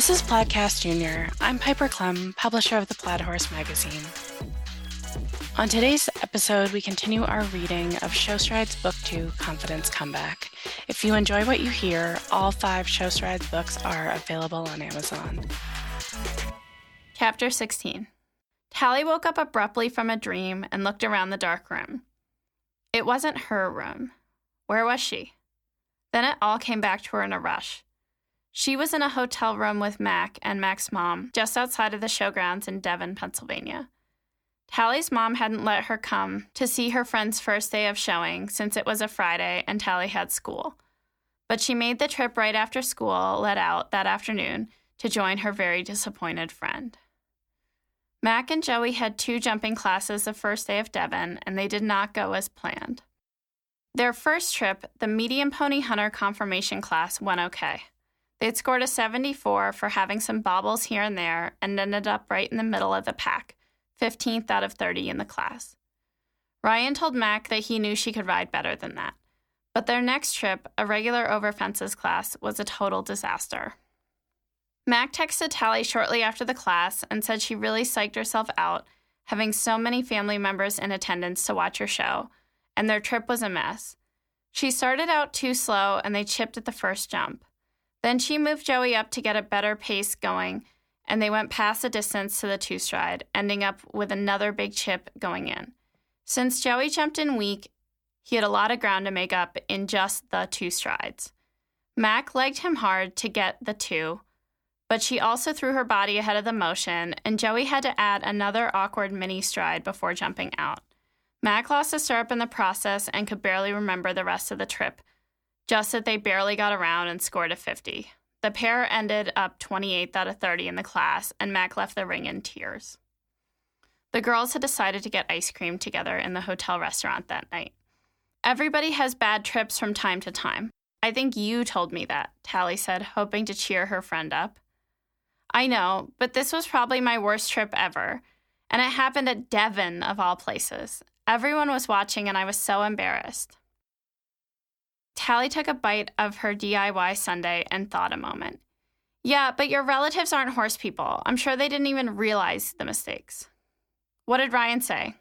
This is Plaidcast Junior. I'm Piper Klemm, publisher of the Plaid Horse magazine. On today's episode, we continue our reading of Show Strides Book 2 Confidence Comeback. If you enjoy what you hear, all five Show Strides books are available on Amazon. Chapter 16 Tally woke up abruptly from a dream and looked around the dark room. It wasn't her room. Where was she? Then it all came back to her in a rush. She was in a hotel room with Mac and Mac's mom just outside of the showgrounds in Devon, Pennsylvania. Tally's mom hadn't let her come to see her friend's first day of showing since it was a Friday and Tally had school. But she made the trip right after school let out that afternoon to join her very disappointed friend. Mac and Joey had two jumping classes the first day of Devon, and they did not go as planned. Their first trip, the medium pony hunter conformation class, went okay. They'd scored a 74 for having some bobbles here and there and ended up right in the middle of the pack, 15th out of 30 in the class. Ryan told Mac that he knew she could ride better than that. But their next trip, a regular over fences class, was a total disaster. Mac texted Tally shortly after the class and said she really psyched herself out, having so many family members in attendance to watch her show, and their trip was a mess. She started out too slow and they chipped at the first jump. Then she moved Joey up to get a better pace going, and they went past the distance to the two stride, ending up with another big chip going in. Since Joey jumped in weak, he had a lot of ground to make up in just the two strides. Mac legged him hard to get the two, but she also threw her body ahead of the motion, and Joey had to add another awkward mini stride before jumping out. Mac lost a stirrup in the process and could barely remember the rest of the trip, just that they barely got around and scored a 50. The pair ended up 28th out of 30 in the class, and Mac left the ring in tears. The girls had decided to get ice cream together in the hotel restaurant that night. Everybody has bad trips from time to time. I think you told me that, Tally said, hoping to cheer her friend up. I know, but this was probably my worst trip ever. And it happened at Devon, of all places. Everyone was watching, and I was so embarrassed. Tally took a bite of her DIY sundae and thought a moment. Yeah, but your relatives aren't horse people. I'm sure they didn't even realize the mistakes. What did Ryan say?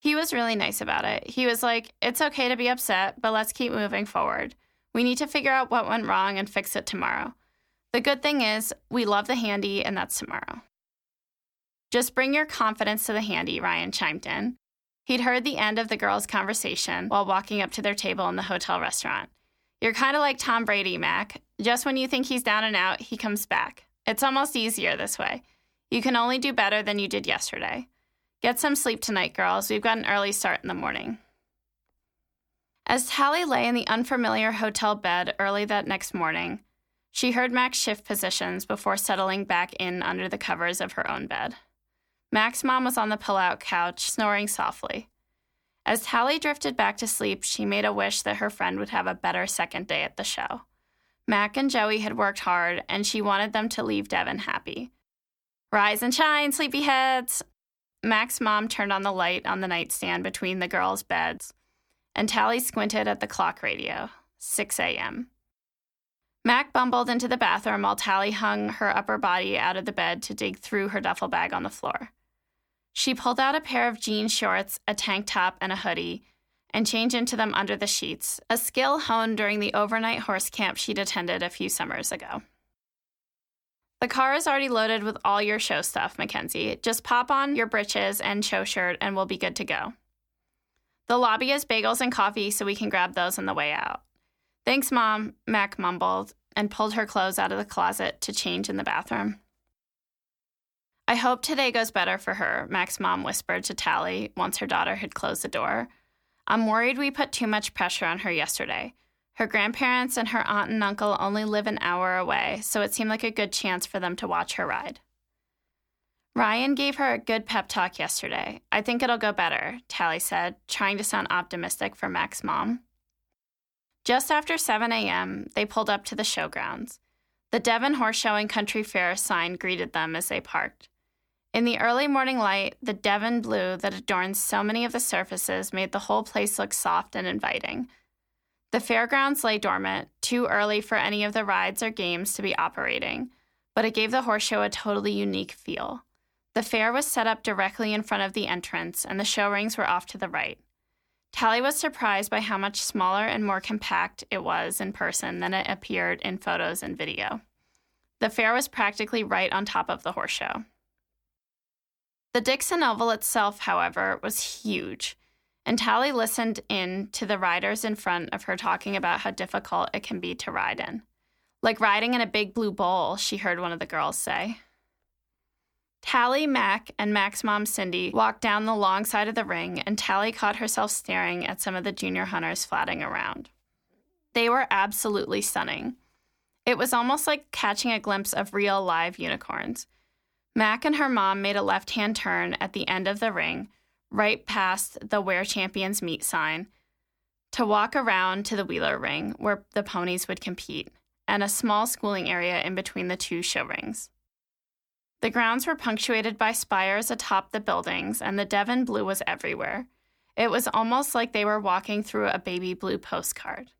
He was really nice about it. He was like, It's okay to be upset, but let's keep moving forward. We need to figure out what went wrong and fix it tomorrow. The good thing is, we love the handy, and that's tomorrow. Just bring your confidence to the handy, Ryan chimed in. He'd heard the end of the girls' conversation while walking up to their table in the hotel restaurant. You're kind of like Tom Brady, Mac. Just when you think he's down and out, he comes back. It's almost easier this way. You can only do better than you did yesterday. Get some sleep tonight, girls. We've got an early start in the morning. As Tally lay in the unfamiliar hotel bed early that next morning, she heard Mac shift positions before settling back in under the covers of her own bed. Mac's mom was on the pull-out couch, snoring softly. As Tally drifted back to sleep, she made a wish that her friend would have a better second day at the show. Mac and Joey had worked hard, and she wanted them to leave Devon happy. Rise and shine, sleepyheads! Mac's mom turned on the light on the nightstand between the girls' beds, and Tally squinted at the clock radio. 6 a.m. Mac bumbled into the bathroom while Tally hung her upper body out of the bed to dig through her duffel bag on the floor. She pulled out a pair of jean shorts, a tank top, and a hoodie, and changed into them under the sheets, a skill honed during the overnight horse camp she'd attended a few summers ago. The car is already loaded with all your show stuff, Mackenzie. Just pop on your breeches and show shirt, and we'll be good to go. The lobby has bagels and coffee, so we can grab those on the way out. Thanks, Mom, Mac mumbled and pulled her clothes out of the closet to change in the bathroom. I hope today goes better for her, Mac's mom whispered to Tally once her daughter had closed the door. I'm worried we put too much pressure on her yesterday. Her grandparents and her aunt and uncle only live an hour away, so it seemed like a good chance for them to watch her ride. Ryan gave her a good pep talk yesterday. I think it'll go better, Tally said, trying to sound optimistic for Mac's mom. Just after 7 a.m., they pulled up to the showgrounds. The Devon Horse Show and Country Fair sign greeted them as they parked. In the early morning light, the Devon blue that adorns so many of the surfaces made the whole place look soft and inviting. The fairgrounds lay dormant, too early for any of the rides or games to be operating, but it gave the horse show a totally unique feel. The fair was set up directly in front of the entrance, and the show rings were off to the right. Tally was surprised by how much smaller and more compact it was in person than it appeared in photos and video. The fair was practically right on top of the horse show. The Dixon Oval itself, however, was huge, and Tally listened in to the riders in front of her talking about how difficult it can be to ride in. Like riding in a big blue bowl, she heard one of the girls say. Tally, Mac, and Mac's mom, Cindy, walked down the long side of the ring, and Tally caught herself staring at some of the junior hunters flatting around. They were absolutely stunning. It was almost like catching a glimpse of real live unicorns. Mac and her mom made a left hand turn at the end of the ring, right past the Where Champions Meet sign, to walk around to the Wheeler Ring, where the ponies would compete, and a small schooling area in between the two show rings. The grounds were punctuated by spires atop the buildings, and the Devon blue was everywhere. It was almost like they were walking through a baby blue postcard.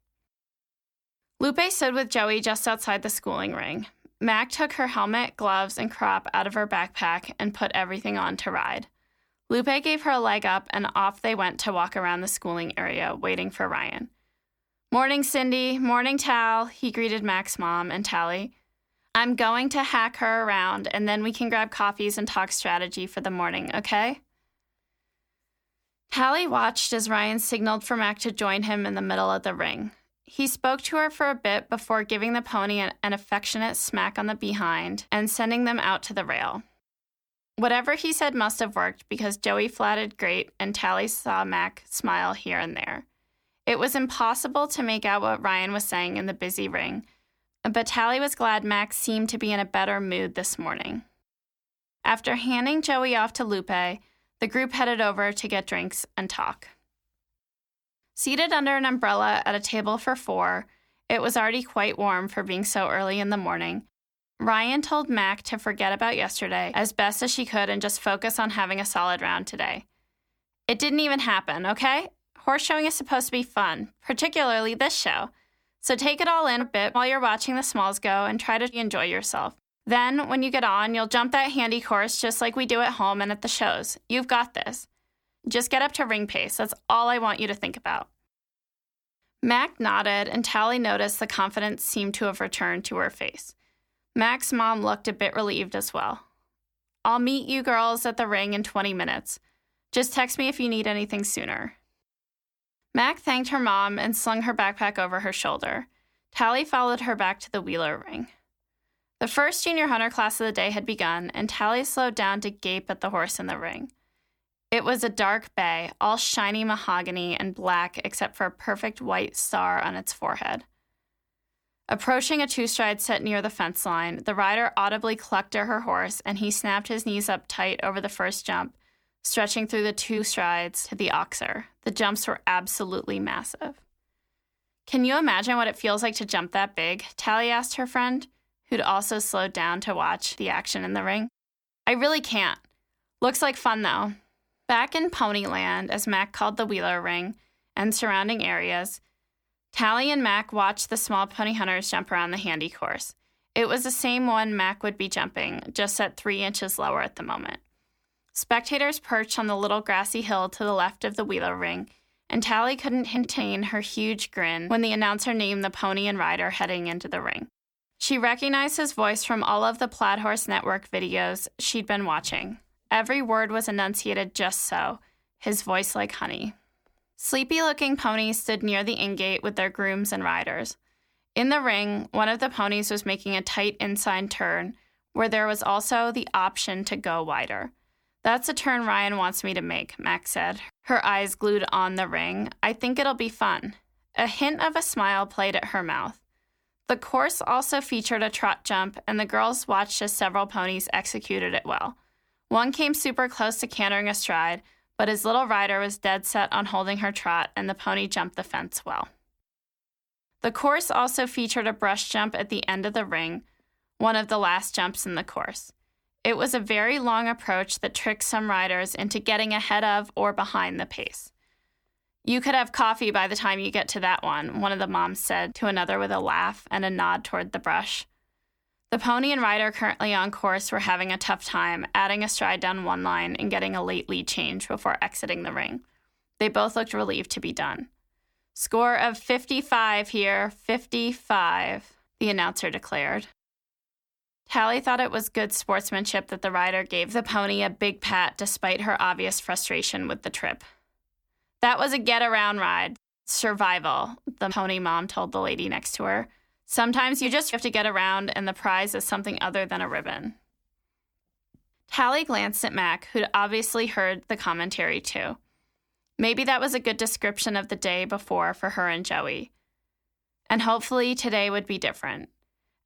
Lupe stood with Joey just outside the schooling ring. Mac took her helmet, gloves, and crop out of her backpack and put everything on to ride. Lupe gave her a leg up, and off they went to walk around the schooling area, waiting for Ryan. Morning, Cindy. Morning, Tal, he greeted Mac's mom and Tally. I'm going to hack her around, and then we can grab coffees and talk strategy for the morning, okay? Tally watched as Ryan signaled for Mac to join him in the middle of the ring. He spoke to her for a bit before giving the pony an, an, affectionate smack on the behind and sending them out to the rail. Whatever he said must have worked because Joey flatted great and Tally saw Mac smile here and there. It was impossible to make out what Ryan was saying in the busy ring, but Tally was glad Mac seemed to be in a better mood this morning. After handing Joey off to Lupe, the group headed over to get drinks and talk. Seated under an umbrella at a table for four, it was already quite warm for being so early in the morning. Ryan told Mac to forget about yesterday as best as she could and just focus on having a solid round today. It didn't even happen, okay? Horse showing is supposed to be fun, particularly this show. So take it all in a bit while you're watching the smalls go and try to enjoy yourself. Then, when you get on, you'll jump that handy course just like we do at home and at the shows. You've got this. Just get up to ring pace. That's all I want you to think about. Mac nodded, and Tally noticed the confidence seemed to have returned to her face. Mac's mom looked a bit relieved as well. I'll meet you girls at the ring in 20 minutes. Just text me if you need anything sooner. Mac thanked her mom and slung her backpack over her shoulder. Tally followed her back to the Wheeler ring. The first junior hunter class of the day had begun, and Tally slowed down to gape at the horse in the ring. It was a dark bay, all shiny mahogany and black except for a perfect white star on its forehead. Approaching a two stride set near the fence line, the rider audibly clucked at her horse, and he snapped his knees up tight over the first jump stretching through the two strides to the oxer. The jumps were absolutely massive. Can you imagine what it feels like to jump that big? Tally asked her friend, who'd also slowed down to watch the action in the ring. I really can't. Looks like fun though. Back in Ponyland, as Mac called the Wheeler Ring and surrounding areas, Tally and Mac watched the small pony hunters jump around the handy course. It was the same one Mac would be jumping, just at three inches lower at the moment. Spectators perched on the little grassy hill to the left of the Wheeler ring, and Tally couldn't contain her huge grin when the announcer named the pony and rider heading into the ring. She recognized his voice from all of the Plaid Horse Network videos she'd been watching. Every word was enunciated just so, his voice like honey. Sleepy looking ponies stood near the ingate with their grooms and riders. In the ring, one of the ponies was making a tight inside turn, where there was also the option to go wider. That's a turn Ryan wants me to make, Mac said, her eyes glued on the ring. I think it'll be fun. A hint of a smile played at her mouth. The course also featured a trot jump, and the girls watched as several ponies executed it well. One came super close to cantering astride, but his little rider was dead set on holding her trot, and the pony jumped the fence well. The course also featured a brush jump at the end of the ring, one of the last jumps in the course. It was a very long approach that tricked some riders into getting ahead of or behind the pace. You could have coffee by the time you get to that one, one of the moms said to another with a laugh and a nod toward the brush. The pony and rider currently on course were having a tough time, adding a stride down one line and getting a late lead change before exiting the ring. They both looked relieved to be done. Score of 55 here, 55, the announcer declared. Tally thought it was good sportsmanship that the rider gave the pony a big pat despite her obvious frustration with the trip. That was a get around ride. Survival, the pony mom told the lady next to her. Sometimes you just have to get around, and the prize is something other than a ribbon. Tally glanced at Mac, who'd obviously heard the commentary too. Maybe that was a good description of the day before for her and Joey. And hopefully today would be different.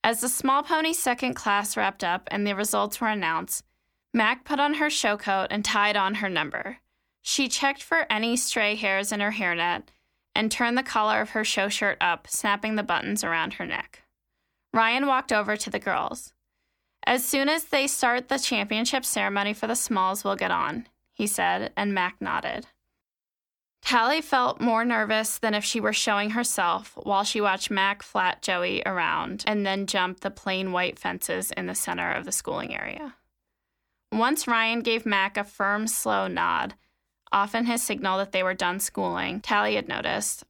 As the small pony second class wrapped up and the results were announced, Mac put on her show coat and tied on her number. She checked for any stray hairs in her hairnet and turned the collar of her show shirt up, snapping the buttons around her neck. Ryan walked over to the girls. As soon as they start the championship ceremony for the smalls, we'll get on, he said, and Mac nodded. Tally felt more nervous than if she were showing herself while she watched Mac flat Joey around and then jump the plain white fences in the center of the schooling area. Once Ryan gave Mac a firm, slow nod, often his signal that they were done schooling, Tally had noticed.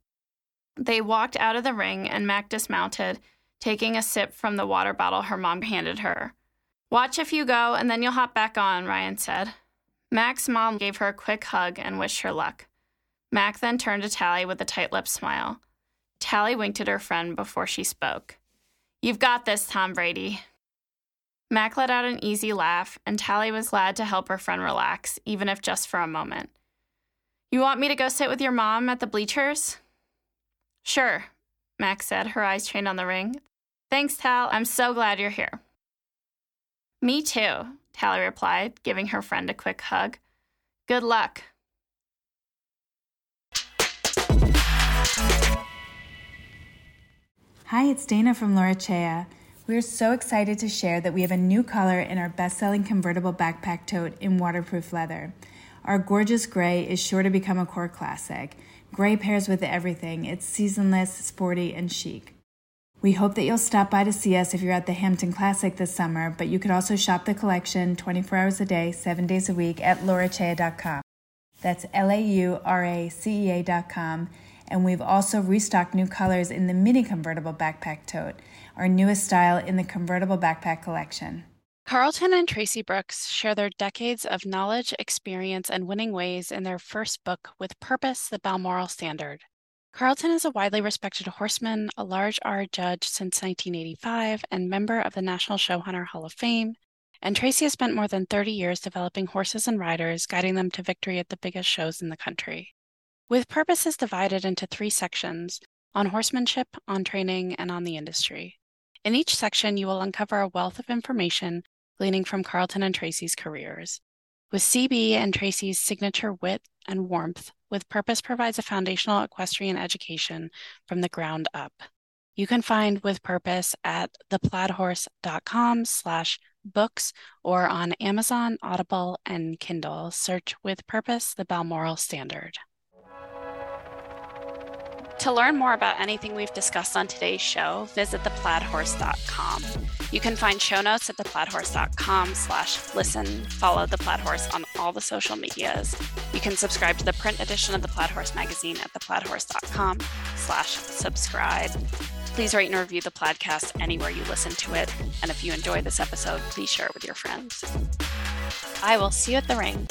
They walked out of the ring and Mac dismounted, taking a sip from the water bottle her mom handed her. Watch if you go, and then you'll hop back on, Ryan said. Mac's mom gave her a quick hug and wished her luck. Mac then turned to Tally with a tight lipped smile. Tally winked at her friend before she spoke. You've got this, Tom Brady. Mac let out an easy laugh, and Tally was glad to help her friend relax, even if just for a moment. You want me to go sit with your mom at the bleachers? Sure, Mac said, her eyes trained on the ring. Thanks, Tal. I'm so glad you're here. Me too, Tally replied, giving her friend a quick hug. Good luck. Hi, it's Dana from Lauracea. We are so excited to share that we have a new color in our best selling convertible backpack tote in waterproof leather. Our gorgeous gray is sure to become a core classic. Gray pairs with everything, it's seasonless, sporty, and chic. We hope that you'll stop by to see us if you're at the Hampton Classic this summer, but you could also shop the collection 24 hours a day, 7 days a week at lauracea.com. That's L A U R A C E A.com. And we've also restocked new colors in the mini convertible backpack tote, our newest style in the convertible backpack collection. Carlton and Tracy Brooks share their decades of knowledge, experience, and winning ways in their first book, With Purpose The Balmoral Standard. Carlton is a widely respected horseman, a large R judge since 1985, and member of the National Showhunter Hall of Fame. And Tracy has spent more than 30 years developing horses and riders, guiding them to victory at the biggest shows in the country. With Purpose is divided into three sections on horsemanship, on training, and on the industry. In each section, you will uncover a wealth of information gleaning from Carlton and Tracy's careers. With CB and Tracy's signature wit and warmth, With Purpose provides a foundational equestrian education from the ground up. You can find With Purpose at theplaidhorse.com slash books or on Amazon, Audible, and Kindle. Search With Purpose, the Balmoral Standard. To learn more about anything we've discussed on today's show, visit theplaidhorse.com. You can find show notes at theplaidhorse.com slash listen. Follow The Plaid Horse on all the social medias. You can subscribe to the print edition of The Plaid Horse magazine at theplaidhorse.com slash subscribe. Please rate and review the Plaidcast anywhere you listen to it. And if you enjoy this episode, please share it with your friends. I will see you at the ring.